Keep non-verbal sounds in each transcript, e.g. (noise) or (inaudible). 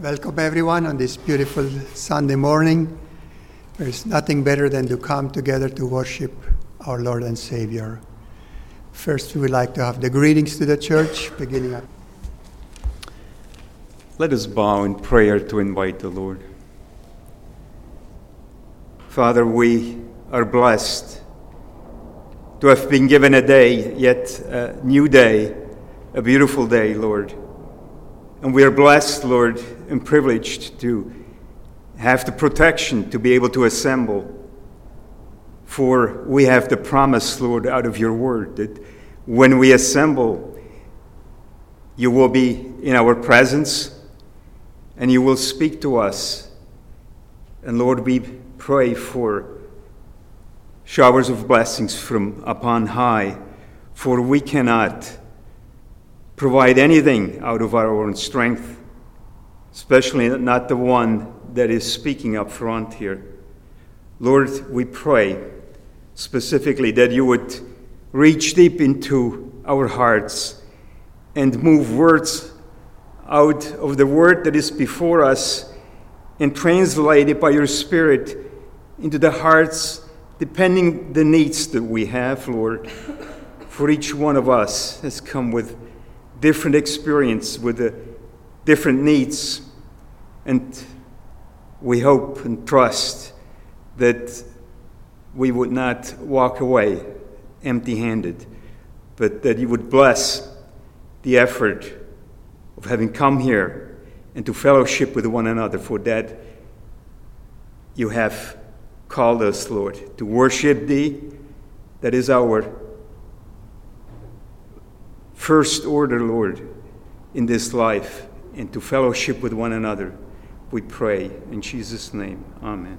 Welcome, everyone, on this beautiful Sunday morning. There's nothing better than to come together to worship our Lord and Savior. First, we would like to have the greetings to the church, beginning at. Let us bow in prayer to invite the Lord. Father, we are blessed to have been given a day, yet a new day, a beautiful day, Lord. And we are blessed, Lord, and privileged to have the protection to be able to assemble. For we have the promise, Lord, out of your word that when we assemble, you will be in our presence and you will speak to us. And Lord, we pray for showers of blessings from upon high, for we cannot provide anything out of our own strength, especially not the one that is speaking up front here. Lord, we pray specifically that you would reach deep into our hearts and move words out of the word that is before us and translate it by your Spirit into the hearts, depending the needs that we have, Lord. For each one of us has come with different experience with the different needs. And we hope and trust that we would not walk away empty handed, but that you would bless the effort of having come here and to fellowship with one another. For that, you have called us, Lord, to worship Thee. That is our first order, Lord, in this life and to fellowship with one another. We pray in Jesus' name. Amen.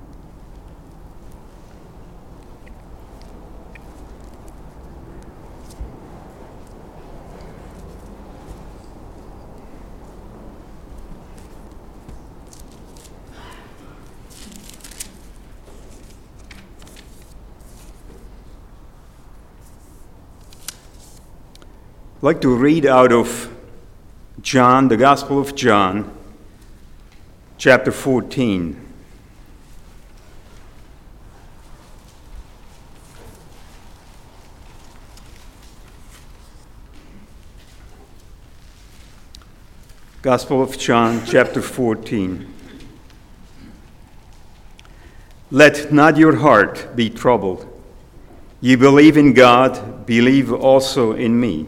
I'd like to read out of John, the Gospel of John, chapter 14. Gospel of John, chapter 14. Let not your heart be troubled. Ye believe in God, believe also in me.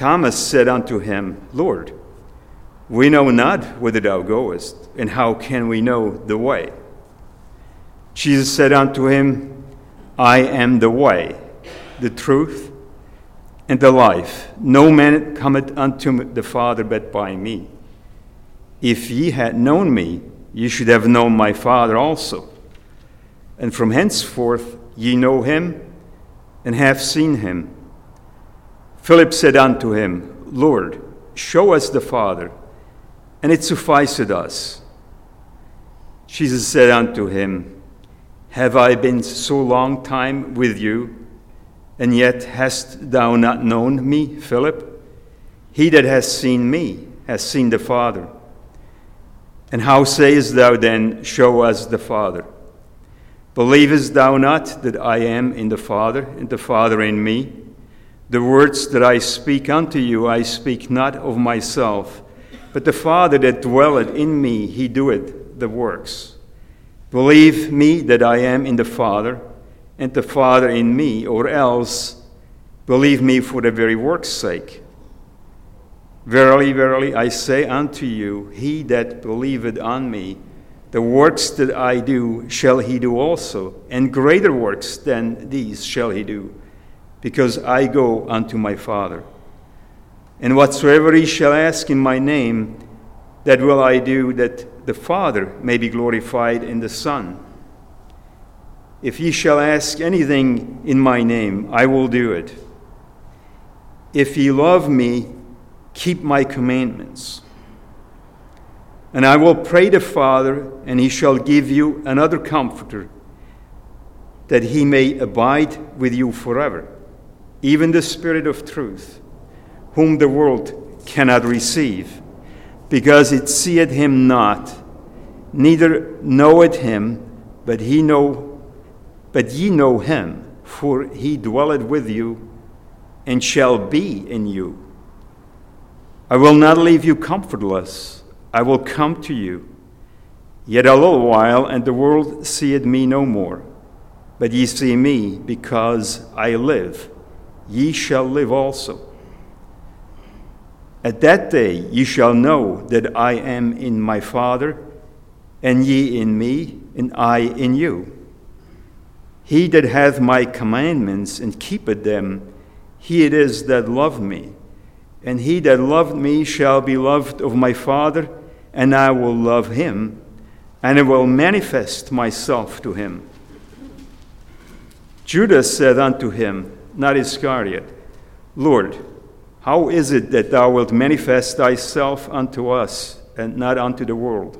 Thomas said unto him, Lord, we know not whither thou goest, and how can we know the way? Jesus said unto him, I am the way, the truth, and the life. No man cometh unto the Father but by me. If ye had known me, ye should have known my Father also. And from henceforth ye know him and have seen him. Philip said unto him, Lord, show us the Father, and it sufficeth us. Jesus said unto him, Have I been so long time with you? And yet hast thou not known me, Philip? He that has seen me has seen the Father. And how sayest thou then, Show us the Father? Believest thou not that I am in the Father, and the Father in me? The words that I speak unto you, I speak not of myself, but the Father that dwelleth in me, he doeth the works. Believe me that I am in the Father and the Father in me, or else believe me for the very work's sake. Verily, verily, I say unto you, he that believeth on me, the works that I do shall he do also, and greater works than these shall he do, because I go unto my Father. And whatsoever he shall ask in my name, That will I do that the Father may be glorified in the Son. If ye shall ask anything in my name, I will do it. If ye love me, keep my commandments. And I will pray the Father, and he shall give you another comforter, that he may abide with you forever, even the Spirit of truth, whom the world cannot receive, because it seeth him not, neither knoweth him, but he know but ye know him, for he dwelleth with you and shall be in you. I will not leave you comfortless. I will come to you. Yet a little while, and the world seeth me no more. But ye see me, because I live. Ye shall live also. At that day ye shall know that I am in my Father, and ye in me, and I in you. He that hath my commandments and keepeth them, he it is that loved me. And he that loved me shall be loved of my Father, and I will love him, and I will manifest myself to him. Judas said unto him, not Iscariot, Lord, how is it that thou wilt manifest thyself unto us, and not unto the world?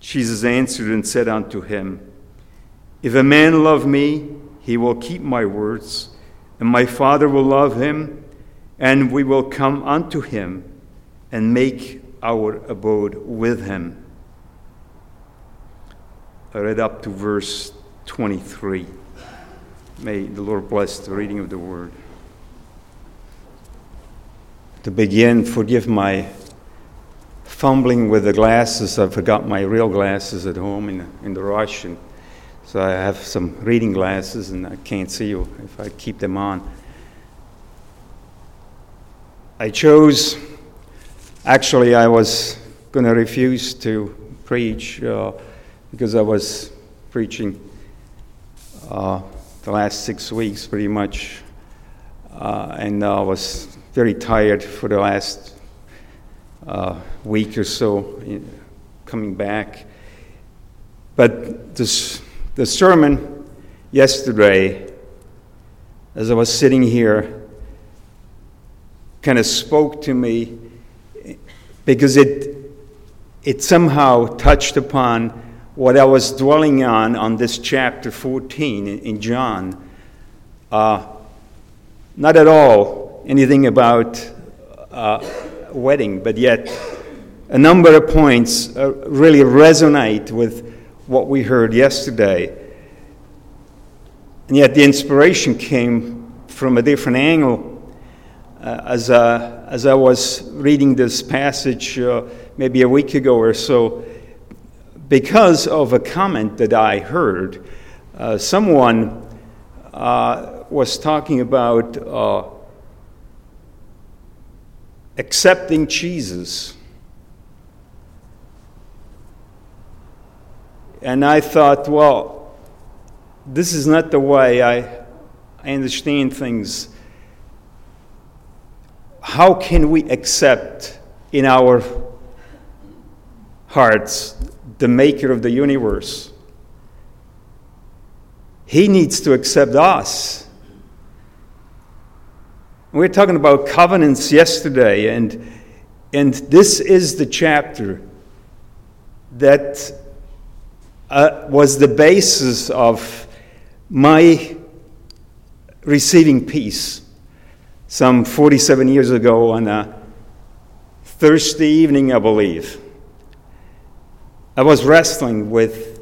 Jesus answered and said unto him, if a man love me, he will keep my words, and my Father will love him, and we will come unto him and make our abode with him. I read up to verse 23. May the Lord bless the reading of the word. To begin, forgive my fumbling with the glasses. I forgot my real glasses at home in, in the rush. And so I have some reading glasses and I can't see you if I keep them on. I chose, actually, I was going to refuse to preach uh, because I was preaching uh, the last six weeks pretty much, uh, and I was very tired for the last uh, week or so coming back. But this the sermon yesterday, as I was sitting here, kind of spoke to me because it, it somehow touched upon what I was dwelling on on this chapter 14 in, in John. Uh, not at all anything about uh, wedding, but yet a number of points uh, really resonate with what we heard yesterday. And yet the inspiration came from a different angle. Uh, as, uh, as I was reading this passage uh, maybe a week ago or so, because of a comment that I heard, uh, someone uh, was talking about uh, accepting Jesus. And I thought, well, this is not the way I, I understand things. How can we accept in our hearts the maker of the universe? He needs to accept us. We were talking about covenants yesterday, and, and this is the chapter that uh, was the basis of my receiving peace some 47 years ago on a Thursday evening, I believe. I was wrestling with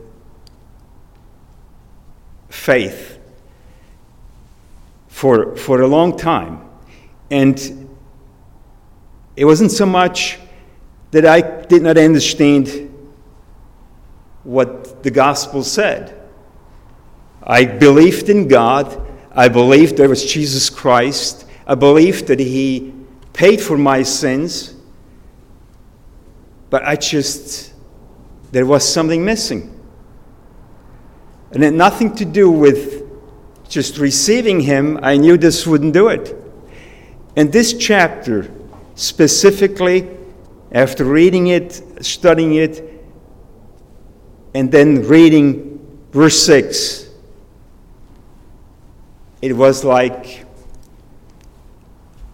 faith for, for a long time. And it wasn't so much that I did not understand what the gospel said. I believed in God. I believed there was Jesus Christ. I believed that He paid for my sins. But I just, there was something missing. And it had nothing to do with just receiving Him. I knew this wouldn't do it. And this chapter specifically after reading it, studying it, and then reading verse 6, it was like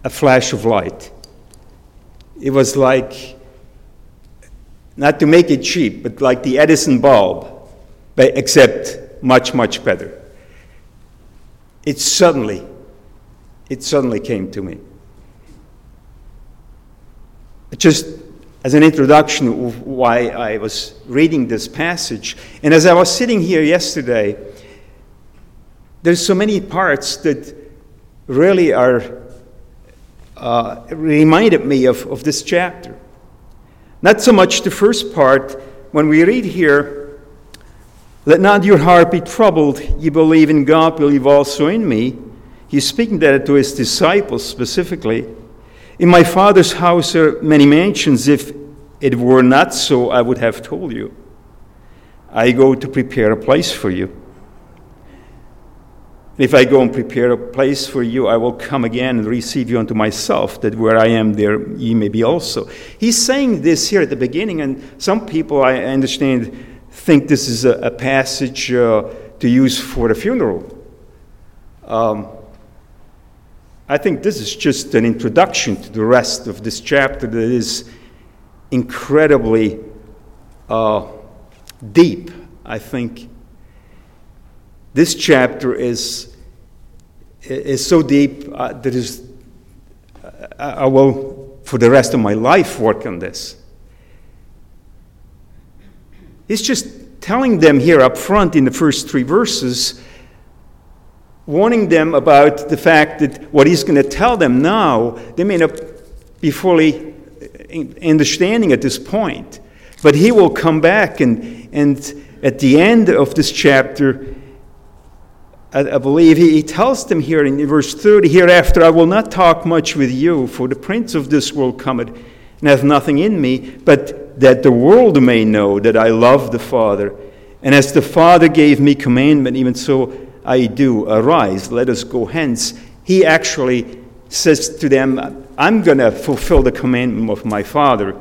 a flash of light. It was like, not to make it cheap, but like the Edison bulb, but except much, much better. It suddenly, it suddenly came to me. Just as an introduction of why I was reading this passage, and as I was sitting here yesterday, there's so many parts that really are uh, reminded me of, of this chapter. Not so much the first part, when we read here, let not your heart be troubled, you believe in God, believe also in me. He's speaking that to his disciples specifically. In my Father's house are many mansions. If it were not so, I would have told you. I go to prepare a place for you. If I go and prepare a place for you, I will come again and receive you unto myself, that where I am, there ye may be also. He's saying this here at the beginning, and some people, I understand, think this is a, a passage uh, to use for the funeral. Um, I think this is just an introduction to the rest of this chapter that is incredibly uh, deep, I think this chapter is, is so deep uh, that is, I will, for the rest of my life, work on this. He's just telling them here up front in the first three verses, warning them about the fact that what he's going to tell them now, they may not be fully understanding at this point. But he will come back, and, and at the end of this chapter, I, believe he, he tells them here in verse 30 Hereafter I will not talk much with you, for the prince of this world cometh and hath nothing in me, but that the world may know that I love the Father. And as the Father gave me commandment, even so I do. Arise, let us go hence. He actually says to them, I'm going to fulfill the commandment of my Father.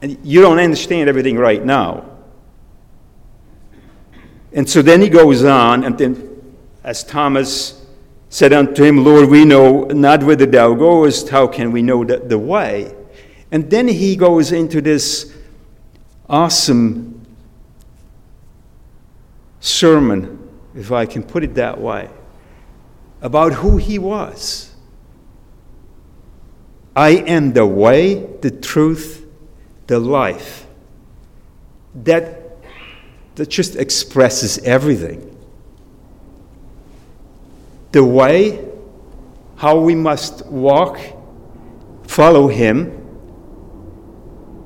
And you don't understand everything right now. And so then he goes on, and then as Thomas said unto him, Lord, we know not whither thou goest, how can we know the, the way? And then he goes into this awesome sermon, if I can put it that way, about who he was. I am the way, the truth, the life. That that just expresses everything. The way, how we must walk, follow Him,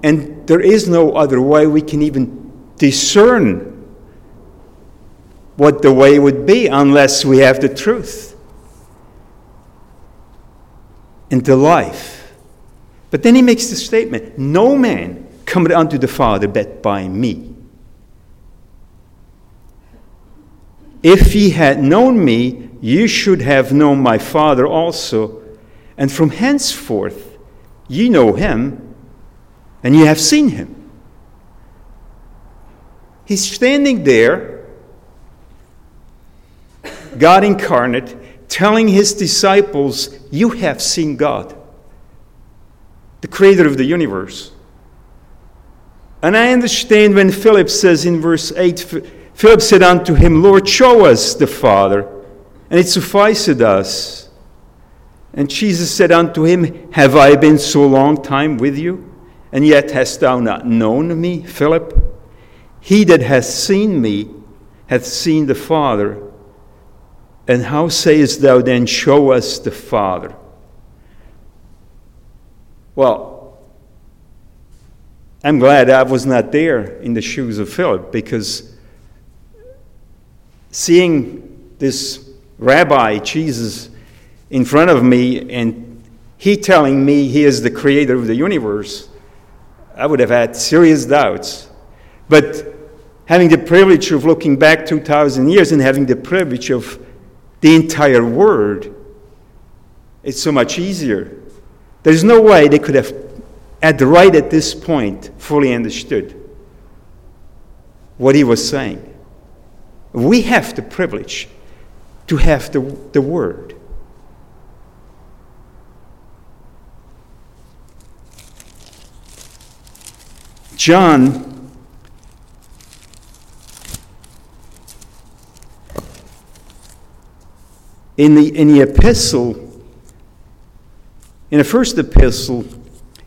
and there is no other way we can even discern what the way would be unless we have the truth into life. But then he makes the statement No man cometh unto the Father but by me. If ye had known me, ye should have known my Father also. And from henceforth ye know him, and ye have seen him. He's standing there, God incarnate, telling his disciples, You have seen God, the creator of the universe. And I understand when Philip says in verse 8, Philip said unto him, Lord, show us the Father, and it sufficeth us. And Jesus said unto him, Have I been so long time with you, and yet hast thou not known me, Philip? He that hath seen me hath seen the Father. And how sayest thou then, Show us the Father? Well, I'm glad I was not there in the shoes of Philip because seeing this rabbi, Jesus, in front of me and he telling me he is the creator of the universe, I would have had serious doubts. But having the privilege of looking back 2,000 years and having the privilege of the entire Word, it's so much easier. There's no way they could have at the right at this point, fully understood what he was saying. We have the privilege to have the, the word. John in the, in the epistle, in the first epistle,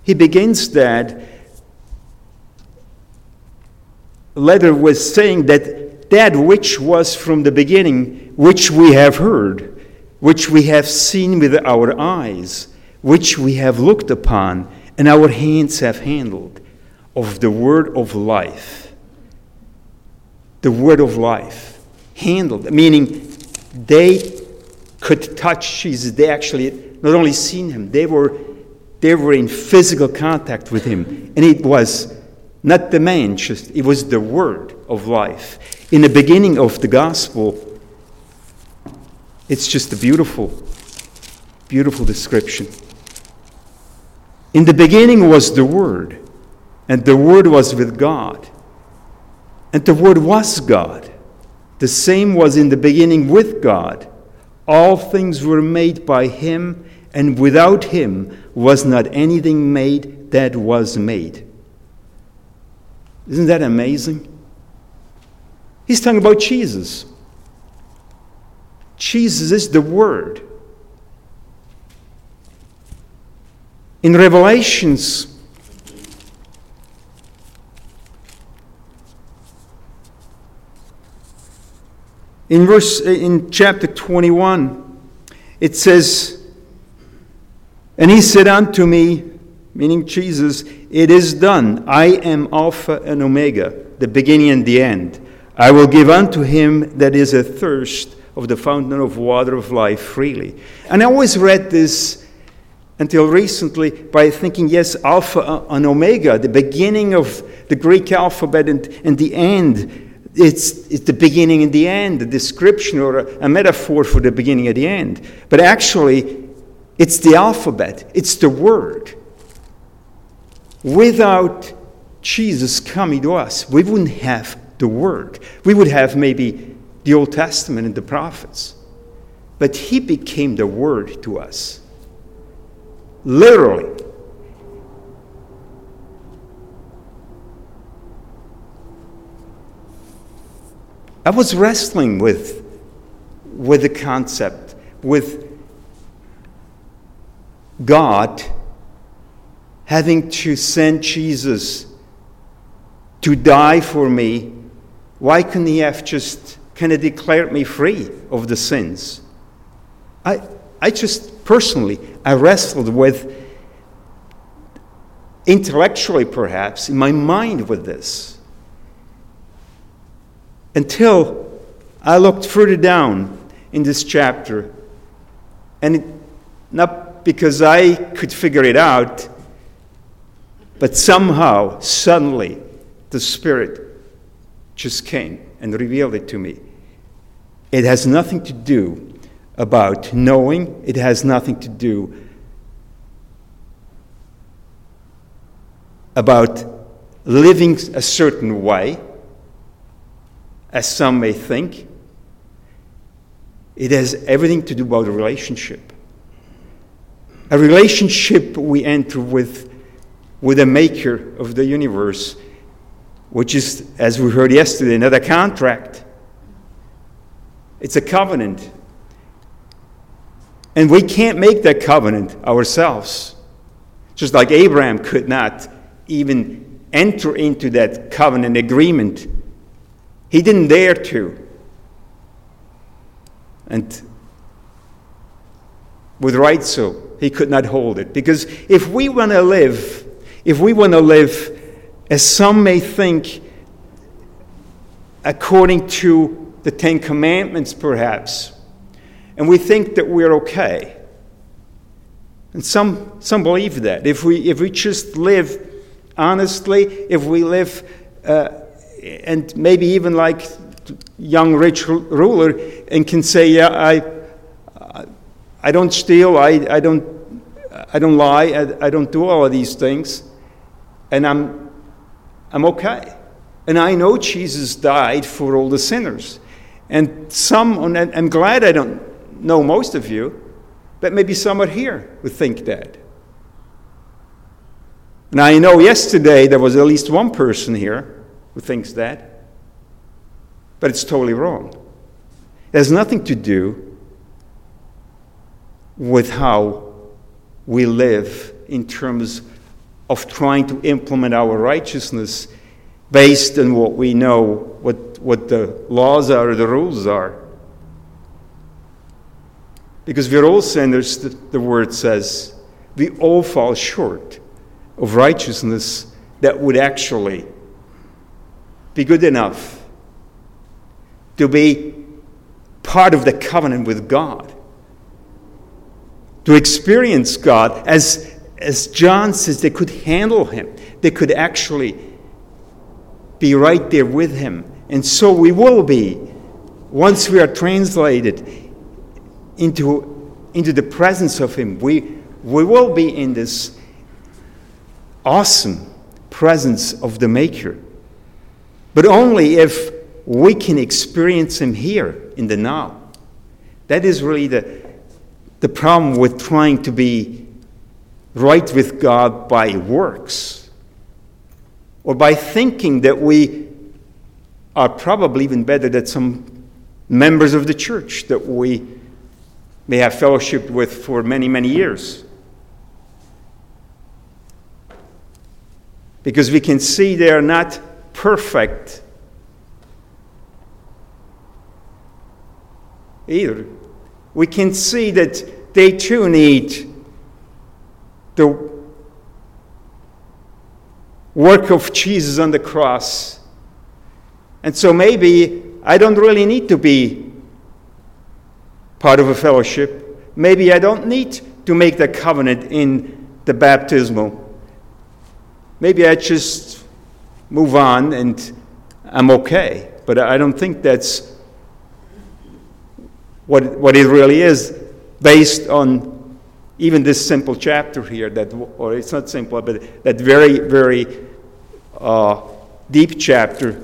he begins that letter with saying that that which was from the beginning, which we have heard, which we have seen with our eyes, which we have looked upon, and our hands have handled, of the word of life. The word of life. Handled, meaning they could touch Jesus. They actually not only seen him, they were, they were in physical contact with him. And it was not the man, just it was the word of life. In the beginning of the gospel, it's just a beautiful, beautiful description. In the beginning was the Word, and the Word was with God, and the Word was God. The same was in the beginning with God. All things were made by Him, and without Him was not anything made that was made. Isn't that amazing? He's talking about Jesus. Jesus is the Word. In Revelations, in verse eh, in chapter 21, it says, And he said unto me, meaning Jesus, It is done. I am Alpha and Omega, the beginning and the end. I will give unto him that is athirst of the fountain of water of life freely. And I always read this until recently by thinking, yes, Alpha and Omega, the beginning of the Greek alphabet and, and the end. It's, it's the beginning and the end, a description or a, a metaphor for the beginning and the end. But actually, it's the alphabet, it's the word. Without Jesus coming to us, we wouldn't have the Word. We would have maybe the Old Testament and the prophets. But He became the Word to us. Literally. I was wrestling with, with the concept, with God having to send Jesus to die for me, why couldn't he have just kind of declared me free of the sins? I, I just personally, I wrestled with, intellectually perhaps, in my mind with this. Until I looked further down in this chapter, and it, not because I could figure it out, but somehow, suddenly, the Spirit just came and revealed it to me. It has nothing to do about knowing, it has nothing to do about living a certain way, as some may think. It has everything to do about a relationship. A relationship we enter with with the maker of the universe, which is, as we heard yesterday, another contract. It's a covenant. And we can't make that covenant ourselves. Just like Abraham could not even enter into that covenant agreement. He didn't dare to. And with right so, he could not hold it. Because if we want to live if we want to live, as some may think, according to the Ten Commandments, perhaps, and we think that we're okay. And some, some believe that. If we, if we just live honestly, if we live, uh, and maybe even like young rich ruler, and can say, yeah, I, I don't steal, I, I, don't, I don't lie, I, I don't do all of these things and I'm, I'm okay. And I know Jesus died for all the sinners. And some, and I'm glad I don't know most of you, but maybe some are here who think that. And I know yesterday there was at least one person here who thinks that, but it's totally wrong. It has nothing to do with how we live in terms of trying to implement our righteousness based on what we know, what, what the laws are the rules are. Because we're all sinners, the, the word says. We all fall short of righteousness that would actually be good enough to be part of the covenant with God. To experience God as, as John says, they could handle him. They could actually be right there with him. And so we will be, once we are translated into, into the presence of him, we, we will be in this awesome presence of the Maker. But only if we can experience him here in the now. That is really the, the problem with trying to be right with God by works or by thinking that we are probably even better than some members of the church that we may have fellowship with for many, many years. Because we can see they are not perfect either. We can see that they too need the work of Jesus on the cross. And so maybe I don't really need to be part of a fellowship. Maybe I don't need to make the covenant in the baptismal. Maybe I just move on and I'm okay. But I don't think that's what, what it really is based on even this simple chapter here, that, or it's not simple, but that very, very uh, deep chapter,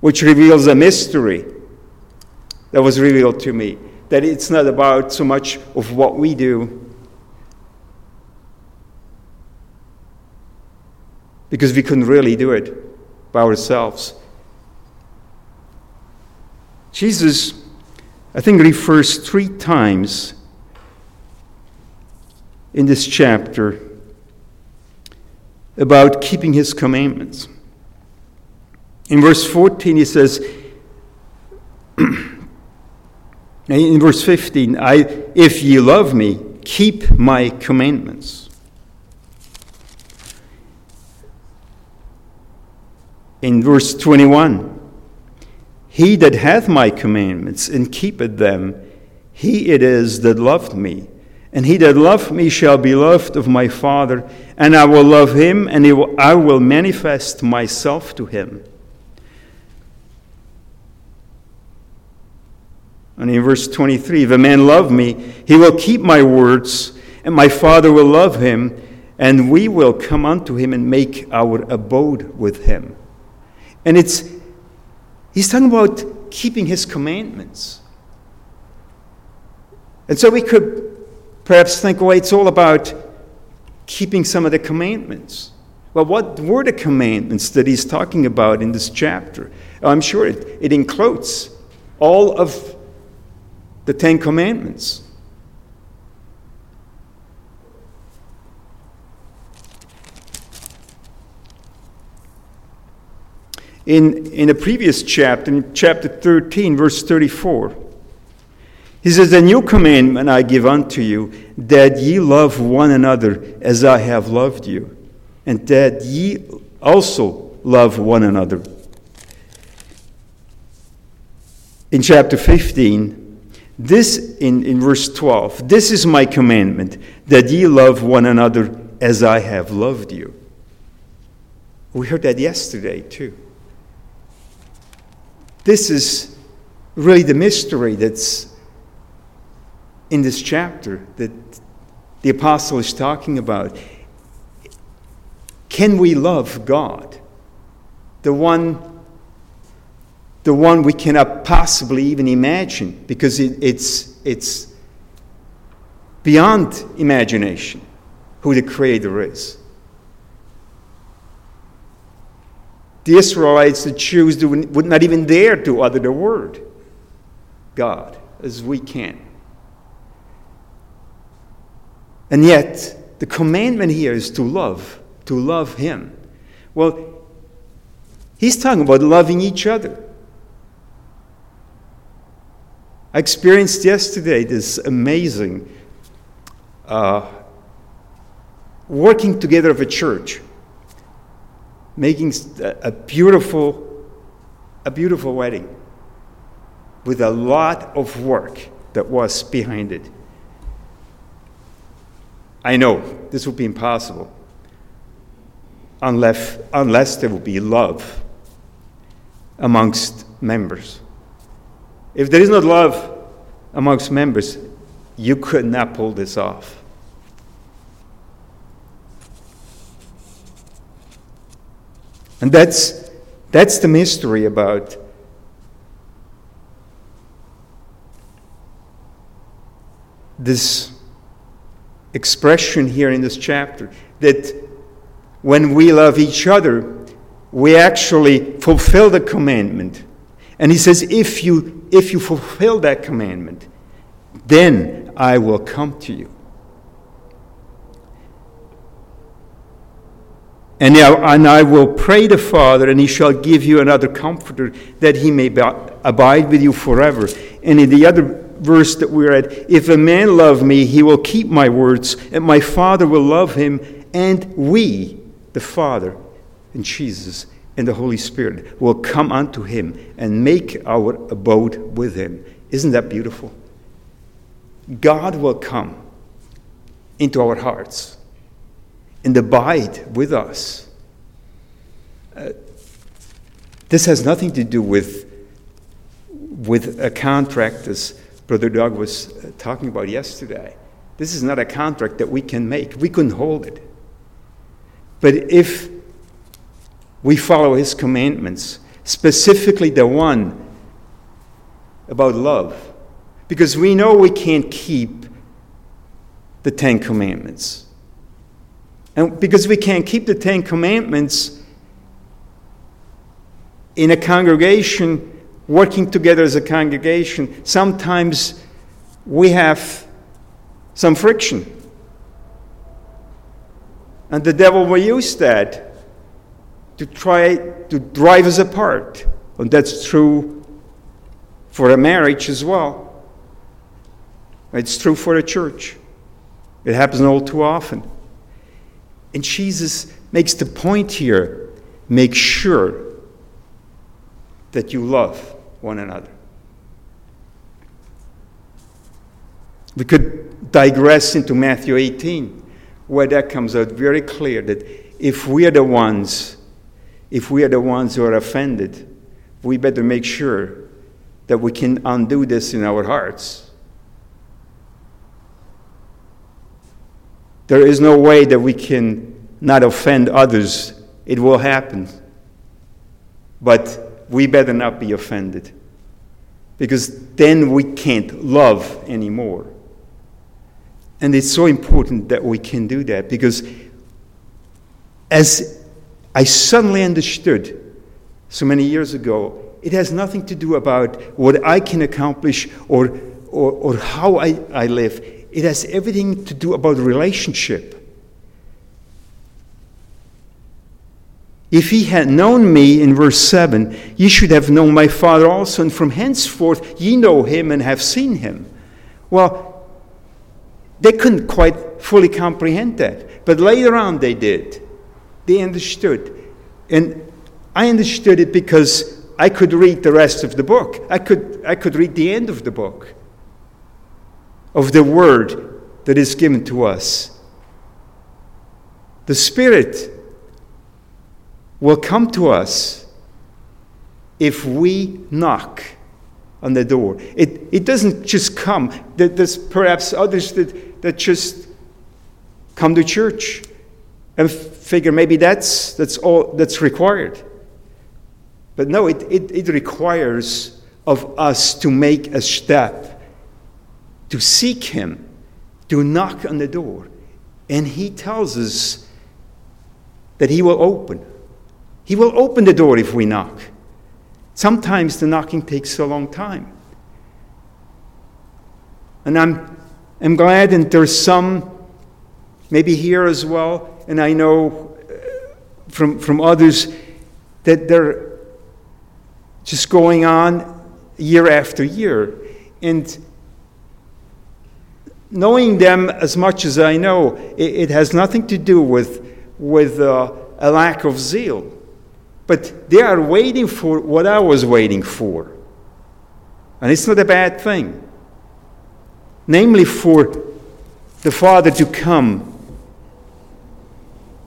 which reveals a mystery that was revealed to me. That it's not about so much of what we do, because we couldn't really do it by ourselves. Jesus, I think, refers three times in this chapter about keeping his commandments. In verse 14, he says, (clears throat) in verse 15, I, if ye love me, keep my commandments. In verse 21, he that hath my commandments and keepeth them, he it is that loved me and he that loveth me shall be loved of my Father, and I will love him, and will, I will manifest myself to him. And in verse 23, if a man love me, he will keep my words, and my Father will love him, and we will come unto him and make our abode with him. And it's, he's talking about keeping his commandments. And so we could perhaps think, well, it's all about keeping some of the commandments. Well, what were the commandments that he's talking about in this chapter? I'm sure it, it includes all of the Ten Commandments. In, in a previous chapter, in chapter 13, verse 34, he says, A new commandment I give unto you, that ye love one another as I have loved you, and that ye also love one another. In chapter 15, this in, in verse 12, this is my commandment, that ye love one another as I have loved you. We heard that yesterday too. This is really the mystery that's in this chapter that the apostle is talking about. can we love God? The one, the one we cannot possibly even imagine because it, it's, it's beyond imagination who the Creator is. The Israelites, the Jews, would not even dare to utter the word God as we can. And yet, the commandment here is to love, to love Him. Well, He's talking about loving each other. I experienced yesterday this amazing uh, working together of a church, making a beautiful, a beautiful wedding with a lot of work that was behind it. I know this would be impossible unless, unless there would be love amongst members. If there is not love amongst members, you could not pull this off. And that's, that's the mystery about this expression here in this chapter that when we love each other, we actually fulfill the commandment. And he says, if you, if you fulfill that commandment, then I will come to you. And, I will pray the Father, and he shall give you another comforter, that he may abide with you forever. And in the other verse that we're at If a man love me, he will keep my words, and my Father will love him, and we, the Father, and Jesus, and the Holy Spirit, will come unto him and make our abode with him. Isn't that beautiful? God will come into our hearts and abide with us. Uh, this has nothing to do with, with a contract, as Brother Doug was uh, talking about yesterday. This is not a contract that we can make, we couldn't hold it. But if we follow his commandments, specifically the one about love, because we know we can't keep the Ten Commandments. And because we can't keep the Ten Commandments in a congregation working together as a congregation, sometimes we have some friction. And the devil will use that to try to drive us apart. And that's true for a marriage as well. It's true for a church. It happens all too often. And Jesus makes the point here make sure that you love one another. We could digress into Matthew 18, where that comes out very clear that if we are the ones, if we are the ones who are offended, we better make sure that we can undo this in our hearts. There is no way that we can not offend others. It will happen. But we better not be offended because then we can't love anymore. And it's so important that we can do that because as I suddenly understood so many years ago, it has nothing to do about what I can accomplish or, or, or how I, I live. It has everything to do about relationship. If he had known me, in verse 7, ye should have known my Father also, and from henceforth ye know him and have seen him. Well, they couldn't quite fully comprehend that, but later on they did. They understood. And I understood it because I could read the rest of the book. I could, I could read the end of the book, of the word that is given to us. The Spirit will come to us if we knock on the door. It, it doesn't just come. There's perhaps others that, that just come to church and figure maybe that's, that's all that's required. But no, it, it, it requires of us to make a step, to seek Him, to knock on the door. And He tells us that He will open. He will open the door if we knock. Sometimes the knocking takes a long time. And I'm, I'm glad, and there's some maybe here as well, and I know uh, from, from others that they're just going on year after year. And knowing them as much as I know, it, it has nothing to do with, with uh, a lack of zeal. But they are waiting for what I was waiting for. And it's not a bad thing. Namely, for the Father to come.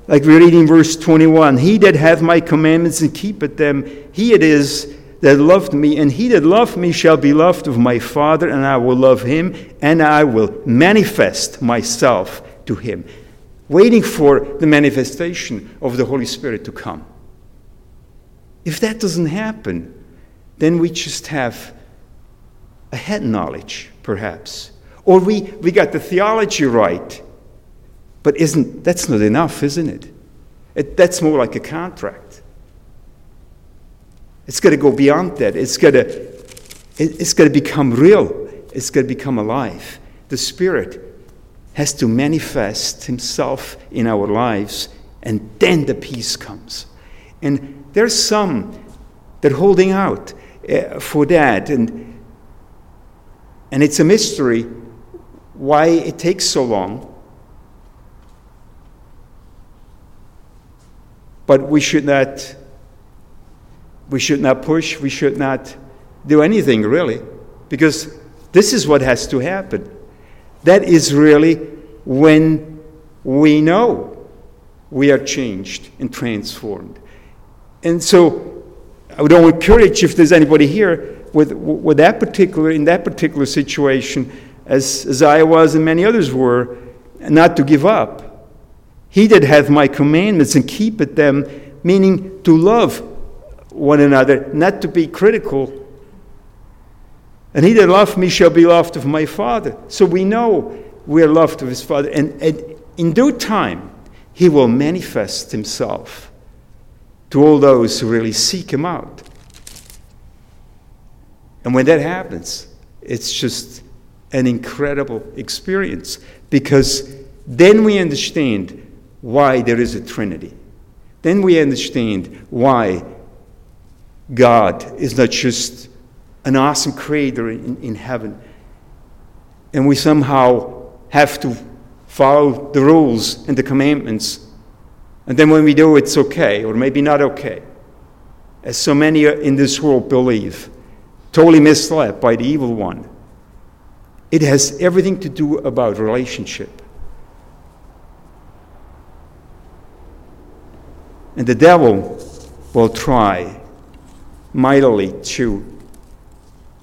Like we read in verse 21 He that hath my commandments and keepeth them, he it is that loved me, and he that loved me shall be loved of my Father, and I will love him, and I will manifest myself to him. Waiting for the manifestation of the Holy Spirit to come. If that doesn't happen, then we just have a head knowledge, perhaps. Or we, we got the theology right, but isn't that's not enough, isn't it? it that's more like a contract. It's got to go beyond that. It's got to, it's got to become real. It's got to become alive. The Spirit has to manifest Himself in our lives, and then the peace comes. And there's some that are holding out uh, for that, and, and it's a mystery why it takes so long. But we should not we should not push, we should not do anything really, because this is what has to happen. That is really when we know we are changed and transformed. And so I would only encourage if there's anybody here with, with that particular, in that particular situation, as, as I was and many others were, not to give up. He that hath my commandments and keepeth them, meaning to love one another, not to be critical. And he that loveth me shall be loved of my Father. So we know we are loved of his Father. And, and in due time, he will manifest himself to all those who really seek him out. And when that happens, it's just an incredible experience because then we understand why there is a Trinity. Then we understand why God is not just an awesome creator in, in heaven. And we somehow have to follow the rules and the commandments. And then when we do, it's okay, or maybe not okay. As so many in this world believe, totally misled by the evil one. It has everything to do about relationship. And the devil will try mightily to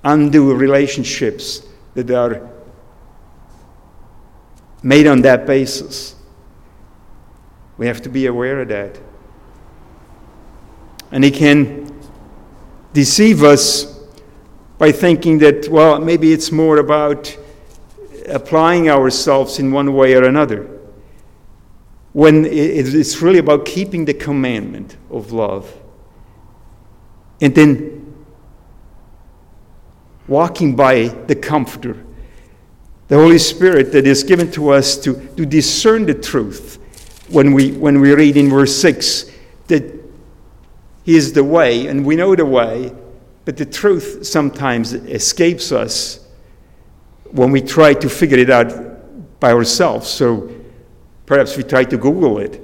undo relationships that are made on that basis. We have to be aware of that. And he can deceive us by thinking that, well, maybe it's more about applying ourselves in one way or another. When it's really about keeping the commandment of love. And then walking by the Comforter, the Holy Spirit that is given to us to, to discern the truth when we, when we read in verse 6 that He is the way, and we know the way, but the truth sometimes escapes us when we try to figure it out by ourselves. So perhaps we try to Google it.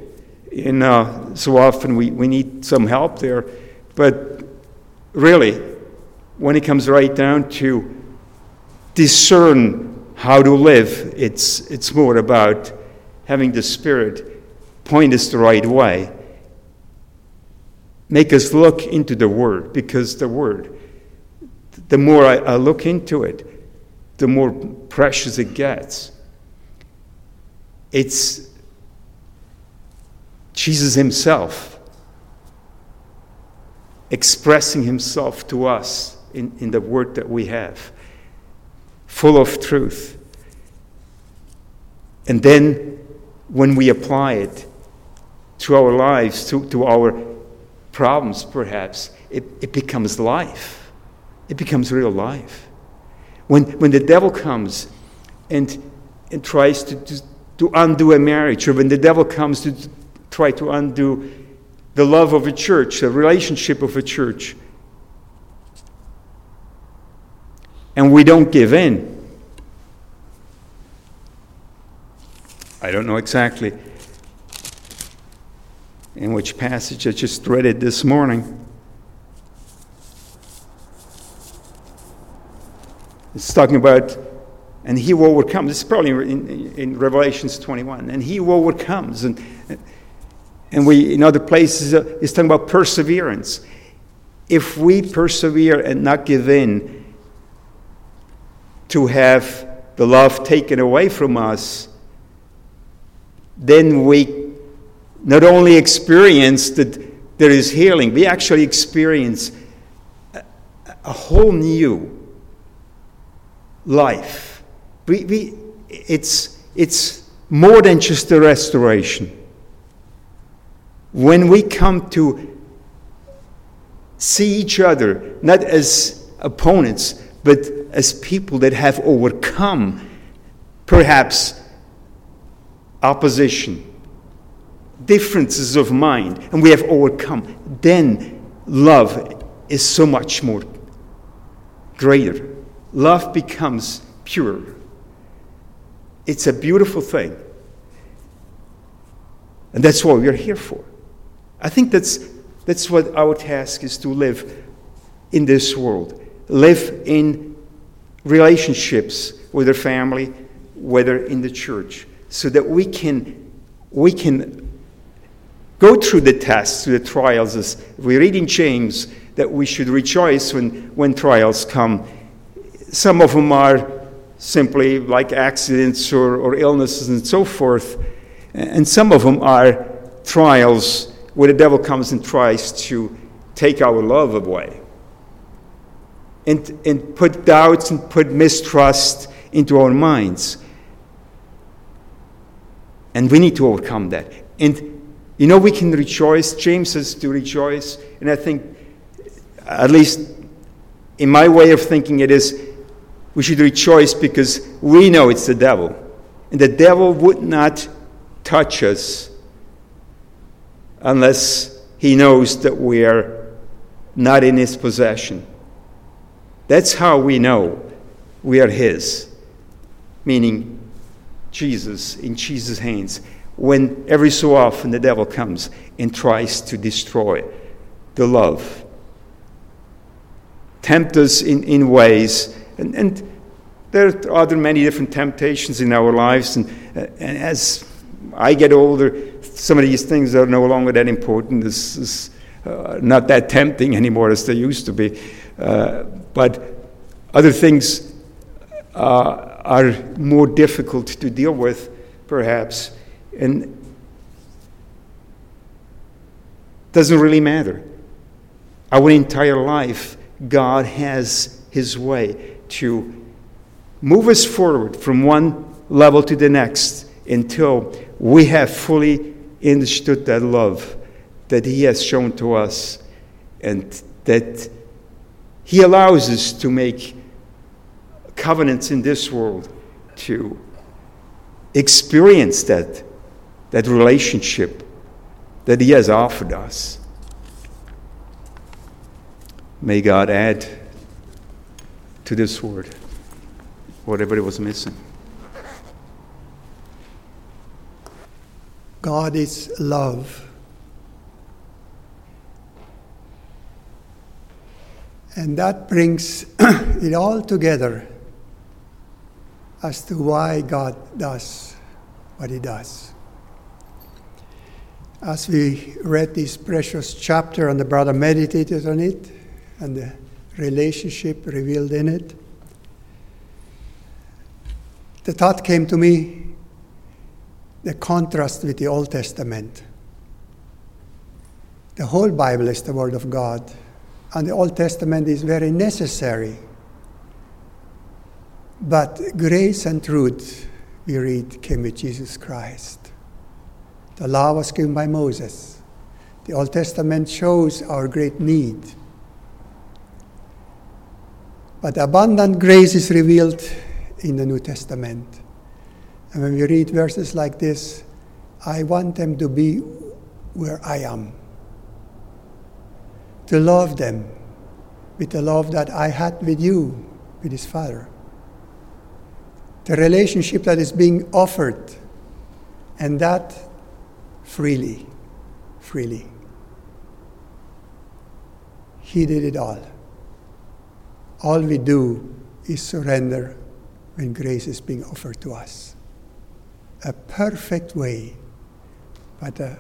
And uh, so often we, we need some help there. But really, when it comes right down to discern how to live, it's, it's more about having the Spirit point us the right way. Make us look into the Word, because the Word, the more I, I look into it, the more precious it gets. It's Jesus Himself expressing Himself to us in, in the word that we have, full of truth. And then when we apply it to our lives, to, to our problems, perhaps, it, it becomes life. It becomes real life. When, when the devil comes and, and tries to, to, to undo a marriage, or when the devil comes to try to undo the love of a church, the relationship of a church, and we don't give in, I don't know exactly in which passage I just read it this morning. It's talking about, and he who overcomes. is probably in, in Revelations 21. And he who overcomes. And, and we, in other places, uh, it's talking about perseverance. If we persevere and not give in to have the love taken away from us, then we not only experience that there is healing, we actually experience a, a whole new life. We, we, it's, it's more than just a restoration. When we come to see each other, not as opponents, but as people that have overcome perhaps opposition, differences of mind, and we have overcome, then love is so much more greater. Love becomes pure. It's a beautiful thing. And that's what we're here for. I think that's, that's what our task is to live in this world. Live in relationships with our family, whether in the church so that we can, we can go through the tests, through the trials. As we read in James that we should rejoice when, when trials come. Some of them are simply like accidents or, or illnesses and so forth. And some of them are trials where the devil comes and tries to take our love away and, and put doubts and put mistrust into our minds. And we need to overcome that. And you know, we can rejoice. James says to rejoice. And I think, at least in my way of thinking, it is we should rejoice because we know it's the devil. And the devil would not touch us unless he knows that we are not in his possession. That's how we know we are his, meaning Jesus, in Jesus' hands, when every so often the devil comes and tries to destroy the love. Tempt us in, in ways, and, and there are other many different temptations in our lives, and, and as I get older, some of these things are no longer that important. This is uh, not that tempting anymore as they used to be. Uh, but other things uh, are more difficult to deal with, perhaps, and doesn't really matter. Our entire life, God has His way to move us forward from one level to the next until we have fully understood that love that He has shown to us and that He allows us to make covenants in this world to experience that, that relationship that He has offered us. May God add to this word whatever it was missing. God is love. And that brings (clears throat) it all together as to why God does what He does. As we read this precious chapter and the brother meditated on it and the relationship revealed in it, the thought came to me the contrast with the Old Testament. The whole Bible is the Word of God, and the Old Testament is very necessary. But grace and truth, we read, came with Jesus Christ. The law was given by Moses. The Old Testament shows our great need. But abundant grace is revealed in the New Testament. And when we read verses like this, I want them to be where I am. To love them with the love that I had with you, with his Father. The relationship that is being offered, and that freely, freely. He did it all. All we do is surrender when grace is being offered to us. A perfect way, but an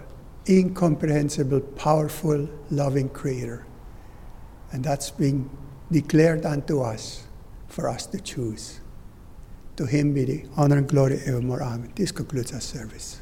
incomprehensible, powerful, loving Creator. And that's being declared unto us for us to choose. To Him be the honor and glory evermore. Amen. This concludes our service.